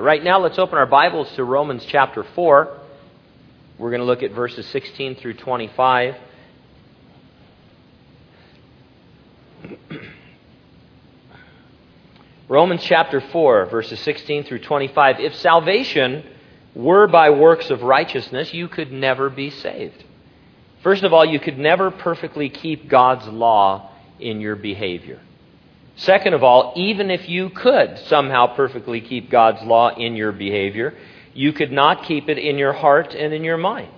Right now, let's open our Bibles to Romans chapter 4. We're going to look at verses 16 through 25. Romans chapter 4, verses 16 through 25. If salvation were by works of righteousness, you could never be saved. First of all, you could never perfectly keep God's law in your behavior. Second of all, even if you could somehow perfectly keep God's law in your behavior, you could not keep it in your heart and in your mind.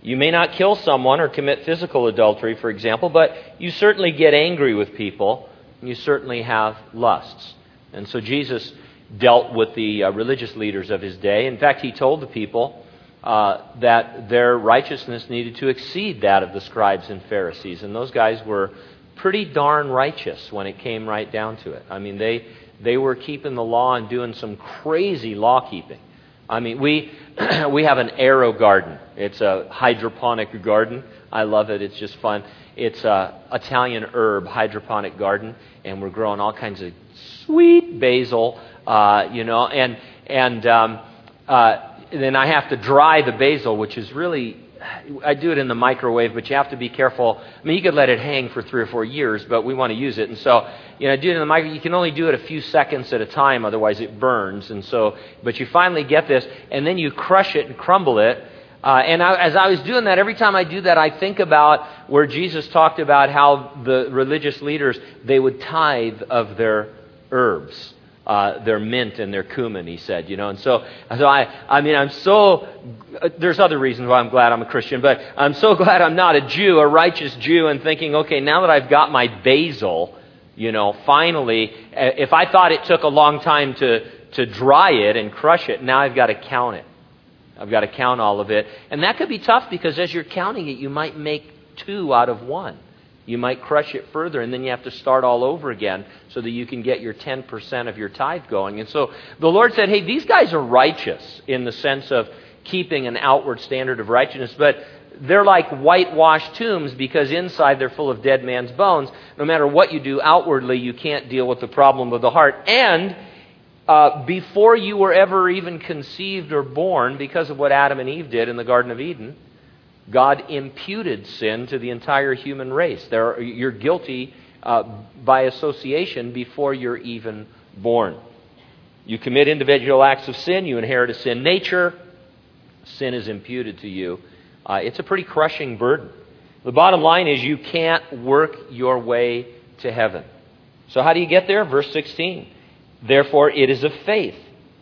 You may not kill someone or commit physical adultery, for example, but you certainly get angry with people, and you certainly have lusts. And so Jesus dealt with the uh, religious leaders of his day. In fact, he told the people uh, that their righteousness needed to exceed that of the scribes and Pharisees. And those guys were pretty darn righteous when it came right down to it. I mean, they, they were keeping the law and doing some crazy law keeping. I mean, we, we have an AeroGarden. It's a hydroponic garden. I love it. It's just fun. It's a Italian herb hydroponic garden, and we're growing all kinds of sweet basil, uh, you know, and and um, uh, then I have to dry the basil, which is really I do it in the microwave, but you have to be careful. I mean, you could let it hang for three or four years, but we want to use it, and so you know, do it in the microwave. You can only do it a few seconds at a time, otherwise it burns. And so, but you finally get this, and then you crush it and crumble it. Uh, and I, as I was doing that, every time I do that, I think about where Jesus talked about how the religious leaders they would tithe of their herbs uh, their mint and their cumin, he said, you know. And so, so I, I mean, I'm so, there's other reasons why I'm glad I'm a Christian, but I'm so glad I'm not a Jew, a righteous Jew, and thinking, okay, now that I've got my basil, you know, finally, uh, if I thought it took a long time to, to dry it and crush it, now I've got to count it. I've got to count all of it. And that could be tough because as you're counting it, you might make two out of one. You might crush it further, and then you have to start all over again so that you can get your 10% of your tithe going. And so the Lord said, Hey, these guys are righteous in the sense of keeping an outward standard of righteousness, but they're like whitewashed tombs because inside they're full of dead man's bones. No matter what you do outwardly, you can't deal with the problem of the heart. And uh, before you were ever even conceived or born, because of what Adam and Eve did in the Garden of Eden, God imputed sin to the entire human race. Are, you're guilty uh, by association before you're even born. You commit individual acts of sin, you inherit a sin nature, sin is imputed to you. Uh, it's a pretty crushing burden. The bottom line is you can't work your way to heaven. So, how do you get there? Verse 16. Therefore, it is of faith,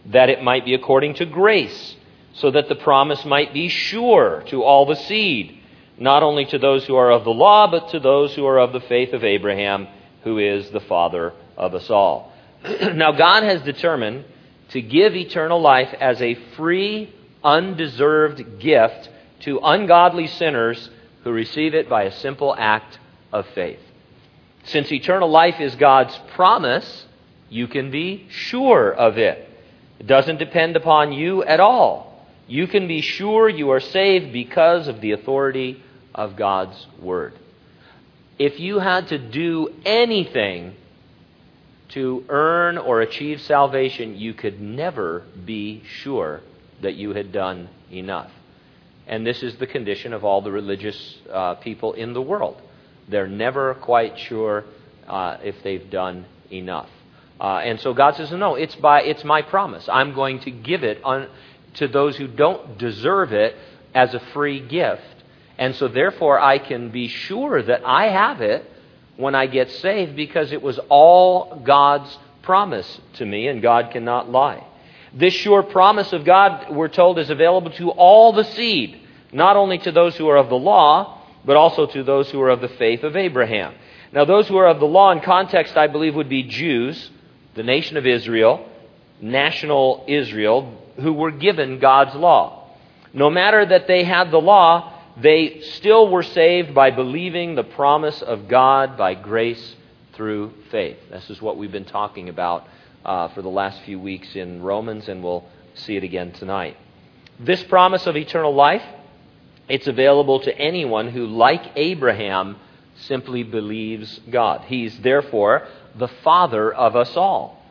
that it might be according to grace so that the promise might be sure to all the seed, not only to those who are of the law, but to those who are of the faith of Abraham, who is the father of us all. now, God has determined to give eternal life as a free, undeserved gift to ungodly sinners who receive it by a simple act of faith. Since eternal life is God's promise, you can be sure of it. It doesn't depend upon you at all you can be sure you are saved because of the authority of God's Word. If you had to do anything to earn or achieve salvation, you could never be sure that you had done enough. And this is the condition of all the religious uh, people in the world. They're never quite sure uh, if they've done enough. Uh, and so God says, No, it's, by, it's my promise. I'm going to give it on to those who don't deserve it as a free gift. And so, therefore, I can be sure that I have it when I get saved because it was all God's promise to me, and God cannot lie. This sure promise of God, we're told, is available to all the seed, not only to those who are of the law, but also to those who are of the faith of Abraham. Now, those who are of the law in context, I believe, would be Jews, the nation of Israel, national Israel, who were given God's law. No matter that they had the law, they still were saved by believing the promise of God by grace through faith. This is what we've been talking about uh, for the last few weeks in Romans, and we'll see it again tonight. This promise of eternal life, it's available to anyone who, like Abraham, simply believes God. He's therefore the father of us all.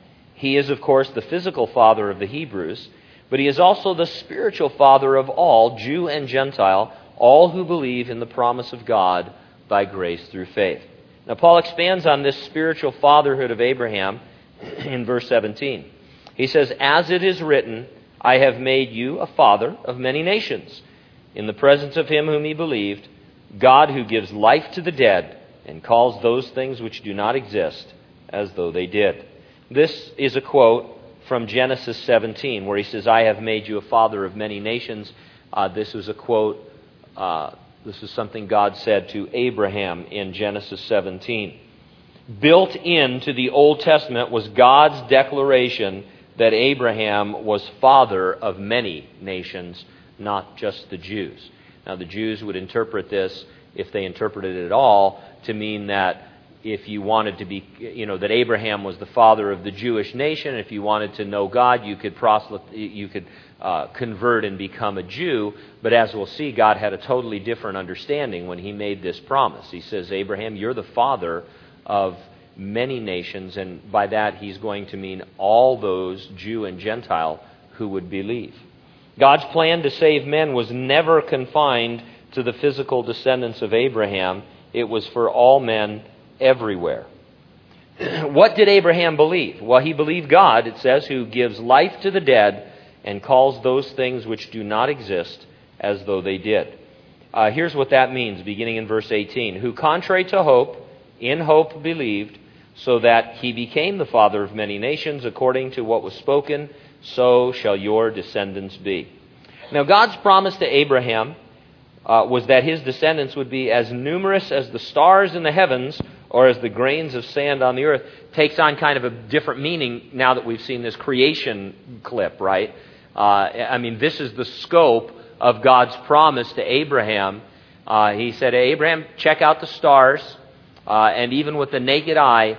He is, of course, the physical father of the Hebrews, but he is also the spiritual father of all, Jew and Gentile, all who believe in the promise of God by grace through faith. Now, Paul expands on this spiritual fatherhood of Abraham in verse 17. He says, As it is written, I have made you a father of many nations, in the presence of him whom he believed, God who gives life to the dead and calls those things which do not exist as though they did. This is a quote from Genesis 17, where he says, I have made you a father of many nations. Uh, this was a quote, uh, this is something God said to Abraham in Genesis 17. Built into the Old Testament was God's declaration that Abraham was father of many nations, not just the Jews. Now, the Jews would interpret this, if they interpreted it at all, to mean that if you wanted to be, you know, that Abraham was the father of the Jewish nation, if you wanted to know God, you could proselyte, you could uh, convert and become a Jew. But as we'll see, God had a totally different understanding when He made this promise. He says, Abraham, you're the father of many nations, and by that He's going to mean all those Jew and Gentile who would believe. God's plan to save men was never confined to the physical descendants of Abraham. It was for all men everywhere. what did Abraham believe? Well, he believed God, it says, who gives life to the dead and calls those things which do not exist as though they did. Uh, here's what that means, beginning in verse 18. Who, contrary to hope, in hope believed, so that he became the father of many nations, according to what was spoken, so shall your descendants be. Now, God's promise to Abraham uh, was that his descendants would be as numerous as the stars in the heavens or as the grains of sand on the earth takes on kind of a different meaning now that we've seen this creation clip, right? Uh, I mean, this is the scope of God's promise to Abraham. Uh, he said, Abraham, check out the stars, uh, and even with the naked eye,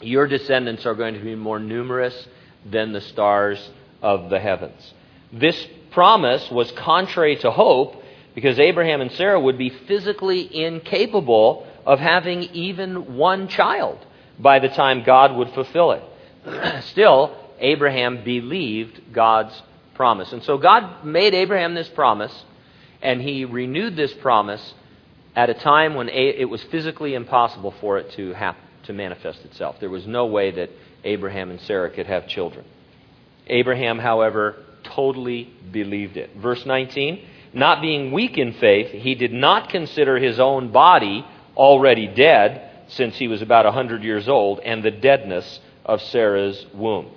your descendants are going to be more numerous than the stars of the heavens. This promise was contrary to hope because Abraham and Sarah would be physically incapable of having even one child by the time God would fulfill it. Still, Abraham believed God's promise. And so God made Abraham this promise, and he renewed this promise at a time when it was physically impossible for it to happen, to manifest itself. There was no way that Abraham and Sarah could have children. Abraham, however, totally believed it. Verse 19, not being weak in faith, he did not consider his own body already dead since he was about a 100 years old, and the deadness of Sarah's womb.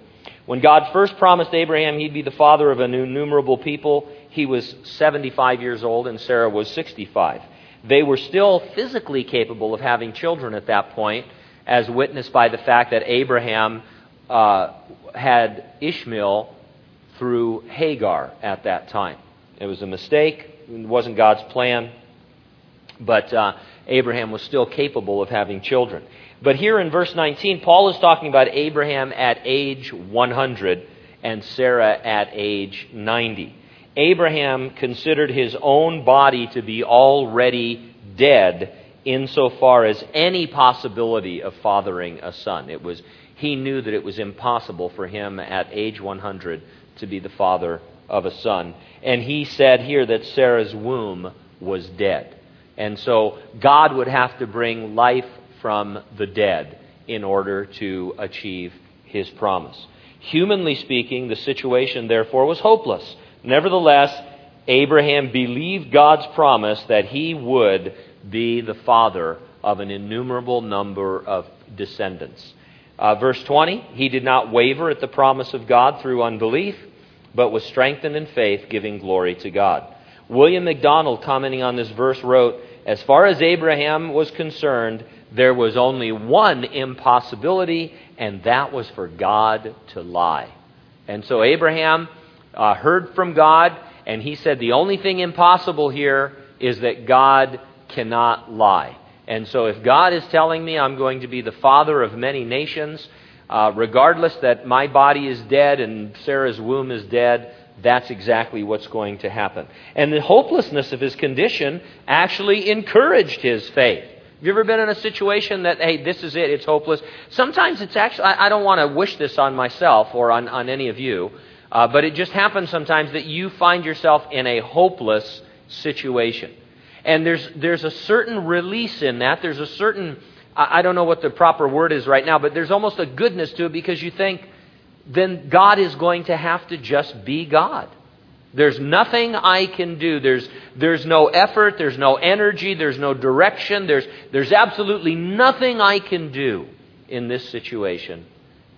When God first promised Abraham he'd be the father of an innumerable people, he was 75 years old and Sarah was 65. They were still physically capable of having children at that point, as witnessed by the fact that Abraham uh, had Ishmael through Hagar at that time. It was a mistake, it wasn't God's plan, but uh, Abraham was still capable of having children. But here in verse 19, Paul is talking about Abraham at age 100 and Sarah at age 90. Abraham considered his own body to be already dead insofar as any possibility of fathering a son. It was, he knew that it was impossible for him at age 100 to be the father of a son. And he said here that Sarah's womb was dead. And so God would have to bring life from the dead in order to achieve his promise. Humanly speaking, the situation therefore was hopeless. Nevertheless, Abraham believed God's promise that he would be the father of an innumerable number of descendants. Uh, verse 20, he did not waver at the promise of God through unbelief, but was strengthened in faith, giving glory to God. William MacDonald, commenting on this verse, wrote, as far as Abraham was concerned, there was only one impossibility, and that was for God to lie. And so Abraham uh, heard from God, and he said, The only thing impossible here is that God cannot lie. And so if God is telling me I'm going to be the father of many nations, uh, regardless that my body is dead and Sarah's womb is dead, that's exactly what's going to happen. And the hopelessness of his condition actually encouraged his faith Have you ever been in a situation that, hey, this is it, it's hopeless? Sometimes it's actually, I, I don't want to wish this on myself or on, on any of you, uh, but it just happens sometimes that you find yourself in a hopeless situation. And there's, there's a certain release in that. There's a certain, I, I don't know what the proper word is right now, but there's almost a goodness to it because you think, then God is going to have to just be God. There's nothing I can do. There's, there's no effort. There's no energy. There's no direction. There's, there's absolutely nothing I can do in this situation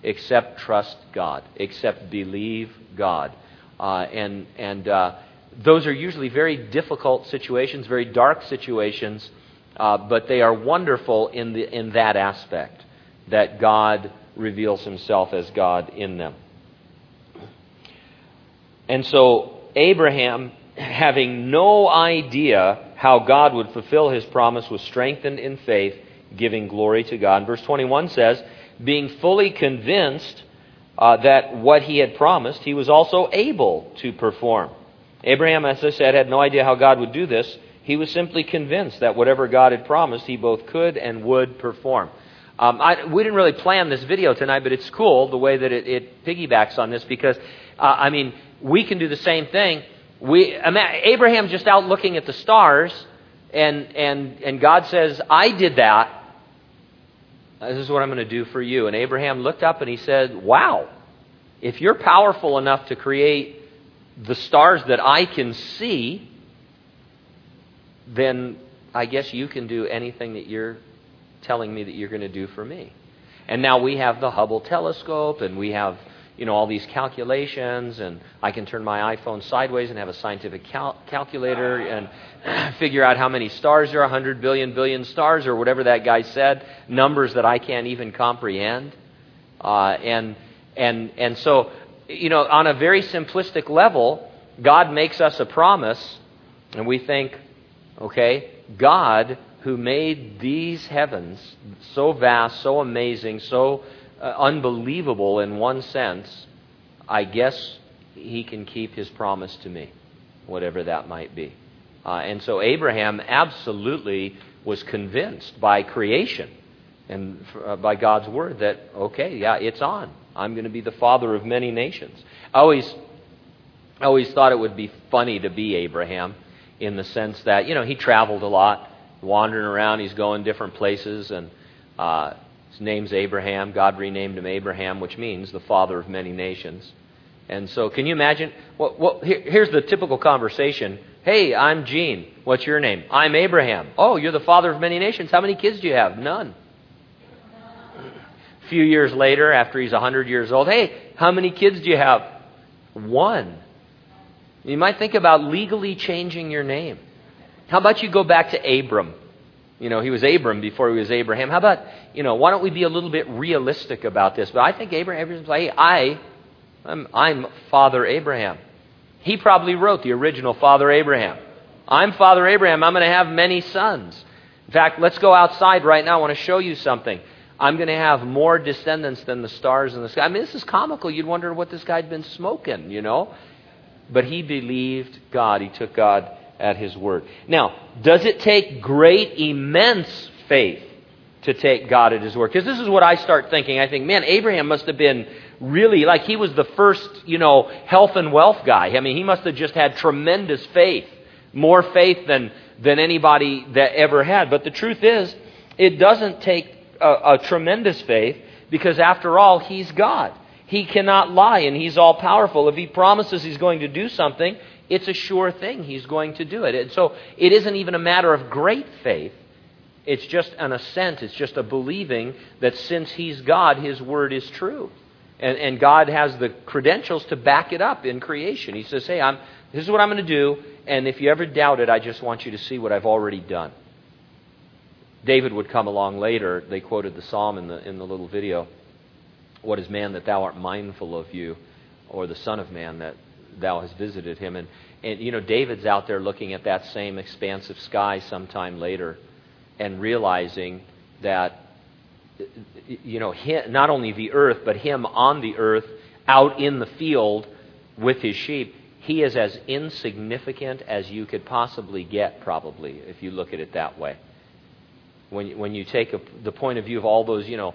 except trust God, except believe God. Uh, and and uh, those are usually very difficult situations, very dark situations, uh, but they are wonderful in, the, in that aspect that God reveals himself as God in them. And so Abraham, having no idea how God would fulfill his promise, was strengthened in faith, giving glory to God. Verse 21 says, being fully convinced uh, that what he had promised, he was also able to perform. Abraham, as I said, had no idea how God would do this. He was simply convinced that whatever God had promised, he both could and would perform. Um, I, we didn't really plan this video tonight, but it's cool the way that it, it piggybacks on this because, uh, I mean, we can do the same thing. We, Abraham's just out looking at the stars, and, and, and God says, I did that. This is what I'm going to do for you. And Abraham looked up and he said, Wow, if you're powerful enough to create the stars that I can see, then I guess you can do anything that you're telling me that you're going to do for me. And now we have the Hubble telescope and we have you know all these calculations and I can turn my iPhone sideways and have a scientific cal- calculator and figure out how many stars there are 100 billion billion stars or whatever that guy said numbers that I can't even comprehend uh, and and and so you know, on a very simplistic level, God makes us a promise, and we think, okay, God who made these heavens so vast, so amazing, so uh, unbelievable in one sense, I guess he can keep his promise to me, whatever that might be. Uh, and so Abraham absolutely was convinced by creation and uh, by God's word that, okay, yeah, it's on. I'm going to be the father of many nations. I always, I always thought it would be funny to be Abraham in the sense that, you know, he traveled a lot, wandering around, he's going different places, and uh, his name's Abraham. God renamed him Abraham, which means the father of many nations. And so, can you imagine? Well, well here, here's the typical conversation. Hey, I'm Gene. What's your name? I'm Abraham. Oh, you're the father of many nations. How many kids do you have? None A few years later, after he's 100 years old, hey, how many kids do you have? One. You might think about legally changing your name. How about you go back to Abram? You know, he was Abram before he was Abraham. How about, you know, why don't we be a little bit realistic about this? But I think Abraham, Abraham's like, hey, I, I'm, I'm Father Abraham. He probably wrote the original Father Abraham. I'm Father Abraham. I'm going to have many sons. In fact, let's go outside right now. I want to show you something. I'm going to have more descendants than the stars in the sky. I mean, this is comical. You'd wonder what this guy'd been smoking, you know? But he believed God. He took God at his word. Now, does it take great, immense faith to take God at his word? Because this is what I start thinking. I think, man, Abraham must have been really like he was the first, you know, health and wealth guy. I mean, he must have just had tremendous faith, more faith than than anybody that ever had. But the truth is, it doesn't take a, a tremendous faith because, after all, He's God. He cannot lie and He's all powerful. If He promises He's going to do something, it's a sure thing He's going to do it. And so it isn't even a matter of great faith. It's just an assent. It's just a believing that since He's God, His word is true. And, and God has the credentials to back it up in creation. He says, Hey, I'm, this is what I'm going to do. And if you ever doubt it, I just want you to see what I've already done. David would come along later. They quoted the psalm in the, in the little video. What is man that thou art mindful of you, or the Son of Man that thou hast visited him? And, and you know, David's out there looking at that same expansive sky sometime later and realizing that, you know, him, not only the earth, but him on the earth, out in the field with his sheep, he is as insignificant as you could possibly get, probably, if you look at it that way. when, when you take a, the point of view of all those, you know,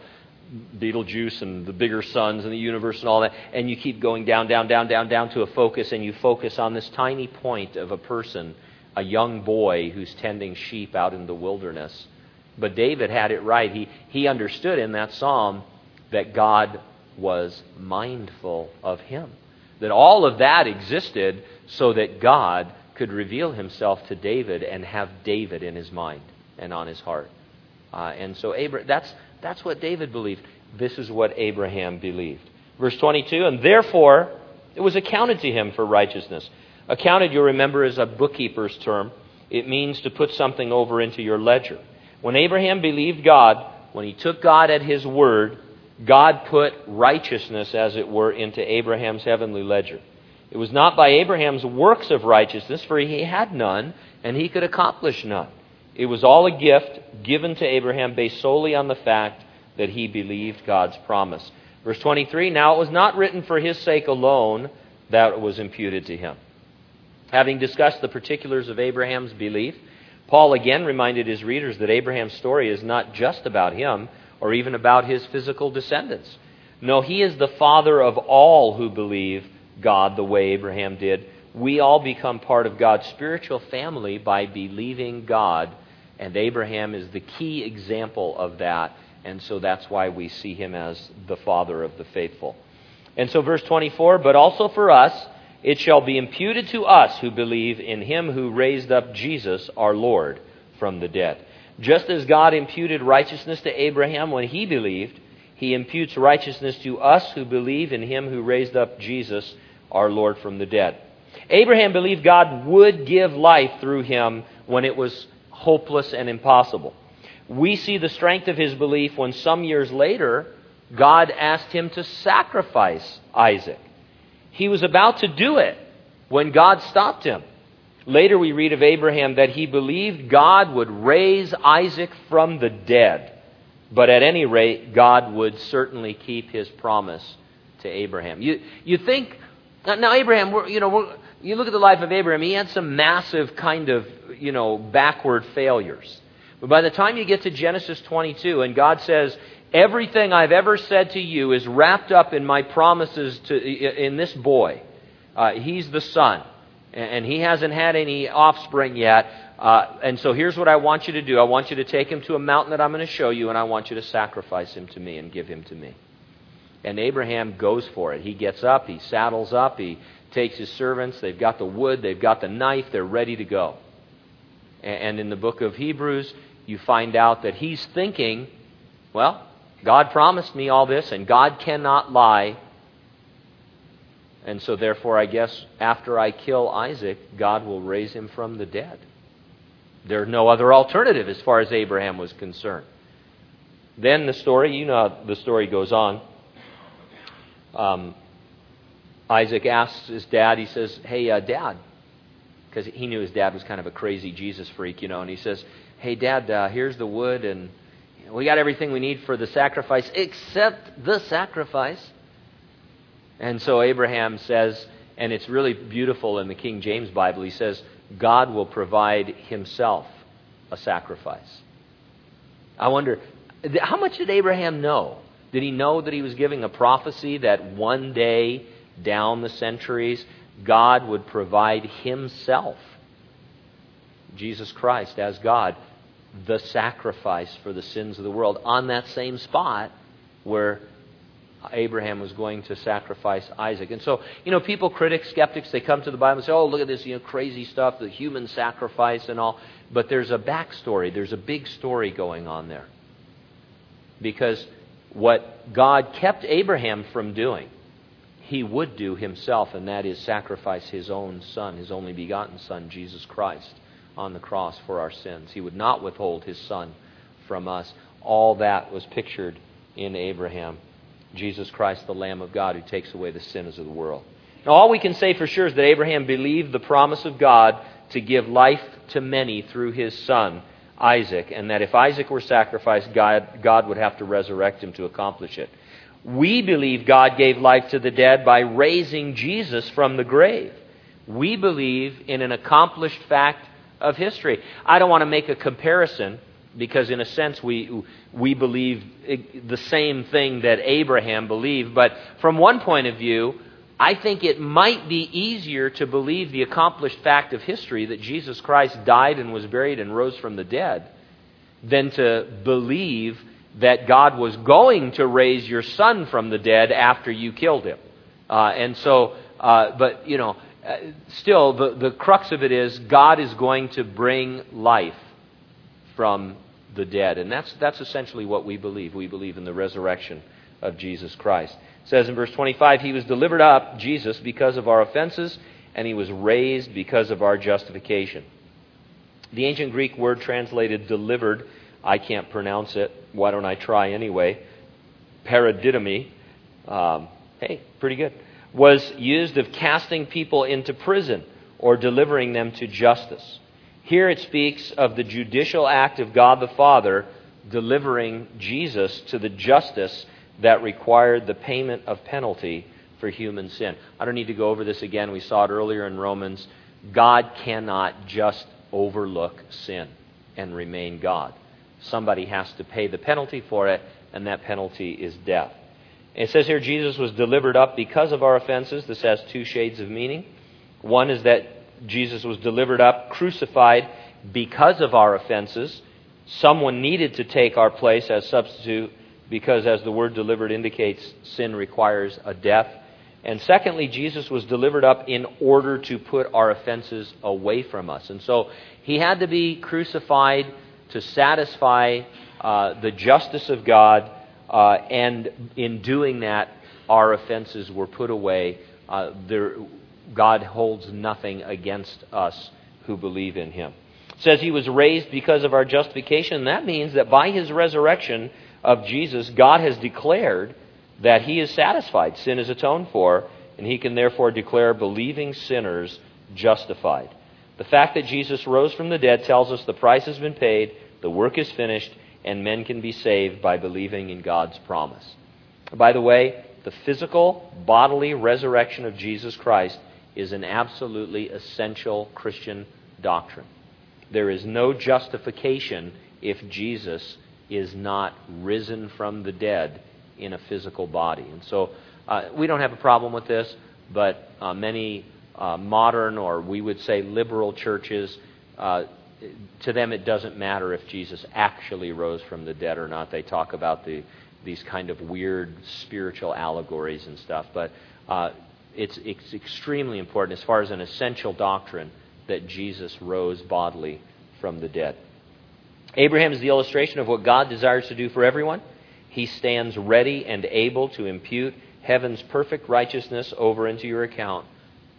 Betelgeuse and the bigger suns and the universe and all that, and you keep going down, down, down, down, down to a focus, and you focus on this tiny point of a person, a young boy who's tending sheep out in the wilderness. But David had it right. He, he understood in that psalm that God was mindful of him. That all of that existed so that God could reveal himself to David and have David in his mind and on his heart. Uh, and so Abra- that's, that's what David believed. This is what Abraham believed. Verse 22 And therefore it was accounted to him for righteousness. Accounted, you'll remember, is a bookkeeper's term. It means to put something over into your ledger. When Abraham believed God, when he took God at his word, God put righteousness, as it were, into Abraham's heavenly ledger. It was not by Abraham's works of righteousness, for he had none, and he could accomplish none. It was all a gift given to Abraham based solely on the fact that he believed God's promise. Verse 23 Now it was not written for his sake alone that it was imputed to him. Having discussed the particulars of Abraham's belief, Paul again reminded his readers that Abraham's story is not just about him or even about his physical descendants. No, he is the father of all who believe God the way Abraham did. We all become part of God's spiritual family by believing God and Abraham is the key example of that. And so that's why we see him as the father of the faithful. And so, verse 24, but also for us, it shall be imputed to us who believe in him who raised up Jesus, our Lord, from the dead. Just as God imputed righteousness to Abraham when he believed, he imputes righteousness to us who believe in him who raised up Jesus, our Lord, from the dead. Abraham believed God would give life through him when it was hopeless and impossible. We see the strength of his belief when some years later, God asked him to sacrifice Isaac. He was about to do it when God stopped him. Later, we read of Abraham that he believed God would raise Isaac from the dead. But at any rate, God would certainly keep his promise to Abraham. You, you think, now, Abraham, you know, you look at the life of Abraham, he had some massive kind of, you know, backward failures. But by the time you get to Genesis 22 and God says, everything I've ever said to you is wrapped up in my promises to, in this boy. Uh, he's the son, and he hasn't had any offspring yet. Uh, and so here's what I want you to do I want you to take him to a mountain that I'm going to show you, and I want you to sacrifice him to me and give him to me. And Abraham goes for it. He gets up, he saddles up, he takes his servants. They've got the wood, they've got the knife, they're ready to go. And in the book of Hebrews, you find out that he's thinking, well, God promised me all this, and God cannot lie. And so, therefore, I guess after I kill Isaac, God will raise him from the dead. There's no other alternative as far as Abraham was concerned. Then the story, you know, the story goes on. Um, Isaac asks his dad, he says, Hey, uh, dad, because he knew his dad was kind of a crazy Jesus freak, you know, and he says, Hey, dad, uh, here's the wood, and we got everything we need for the sacrifice except the sacrifice. And so Abraham says, and it's really beautiful in the King James Bible, he says, God will provide himself a sacrifice. I wonder, how much did Abraham know? Did he know that he was giving a prophecy that one day down the centuries, God would provide Himself, Jesus Christ as God, the sacrifice for the sins of the world, on that same spot where Abraham was going to sacrifice Isaac. And so, you know, people, critics, skeptics, they come to the Bible and say, oh, look at this, you know, crazy stuff, the human sacrifice and all. But there's a backstory, there's a big story going on there. Because what God kept Abraham from doing he would do himself, and that is sacrifice his own son, his only begotten son, Jesus Christ, on the cross for our sins. He would not withhold his son from us. All that was pictured in Abraham. Jesus Christ, the Lamb of God, who takes away the sins of the world. Now, all we can say for sure is that Abraham believed the promise of God to give life to many through his son, Isaac, and that if Isaac were sacrificed, God, God would have to resurrect him to accomplish it. We believe God gave life to the dead by raising Jesus from the grave. We believe in an accomplished fact of history. I don't want to make a comparison, because in a sense we we believe the same thing that Abraham believed but from one point of view I think it might be easier to believe the accomplished fact of history that Jesus Christ died and was buried and rose from the dead than to believe that God was going to raise your son from the dead after you killed him. Uh, and so, uh, but, you know, uh, still, the, the crux of it is God is going to bring life from the dead. And that's, that's essentially what we believe. We believe in the resurrection of Jesus Christ. It says in verse 25, He was delivered up, Jesus, because of our offenses, and He was raised because of our justification. The ancient Greek word translated delivered, I can't pronounce it. Why don't I try anyway? Paradidomi. Um, hey, pretty good. Was used of casting people into prison or delivering them to justice. Here it speaks of the judicial act of God the Father delivering Jesus to the justice that required the payment of penalty for human sin. I don't need to go over this again. We saw it earlier in Romans. God cannot just overlook sin and remain God. Somebody has to pay the penalty for it, and that penalty is death. It says here Jesus was delivered up because of our offenses. This has two shades of meaning. One is that Jesus was delivered up, crucified because of our offenses. Someone needed to take our place as substitute because, as the word delivered indicates, sin requires a death. And secondly, Jesus was delivered up in order to put our offenses away from us. And so he had to be crucified to satisfy uh, the justice of God, uh, and in doing that, our offenses were put away. Uh, there, God holds nothing against us who believe in him. It says he was raised because of our justification. That means that by his resurrection of Jesus, God has declared that he is satisfied. Sin is atoned for, and he can therefore declare believing sinners justified. The fact that Jesus rose from the dead tells us the price has been paid, the work is finished, and men can be saved by believing in God's promise. By the way, the physical, bodily resurrection of Jesus Christ is an absolutely essential Christian doctrine. There is no justification if Jesus is not risen from the dead in a physical body. And so uh, we don't have a problem with this, but uh, many uh, modern or we would say liberal churches, uh, to them it doesn't matter if Jesus actually rose from the dead or not. They talk about the, these kind of weird spiritual allegories and stuff. But uh, it's, it's extremely important as far as an essential doctrine that Jesus rose bodily from the dead. Abraham is the illustration of what God desires to do for everyone. He stands ready and able to impute heaven's perfect righteousness over into your account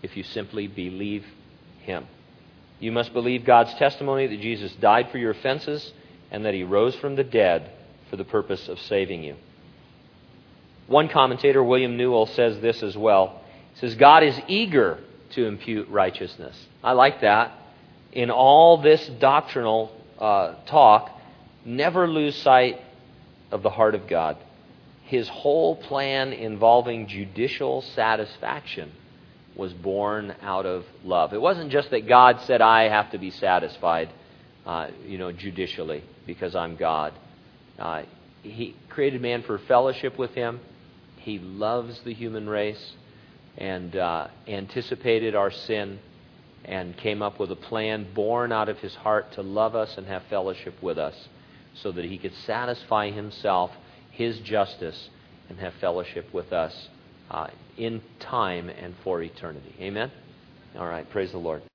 if you simply believe Him. You must believe God's testimony that Jesus died for your offenses and that He rose from the dead for the purpose of saving you. One commentator, William Newell, says this as well. He says, God is eager to impute righteousness. I like that. In all this doctrinal uh, talk, never lose sight of the heart of God. His whole plan involving judicial satisfaction was born out of love. It wasn't just that God said, I have to be satisfied, uh, you know, judicially because I'm God. Uh, he created man for fellowship with him. He loves the human race and uh, anticipated our sin and came up with a plan born out of his heart to love us and have fellowship with us so that he could satisfy himself, his justice, and have fellowship with us uh, in time and for eternity. Amen? All right. Praise the Lord.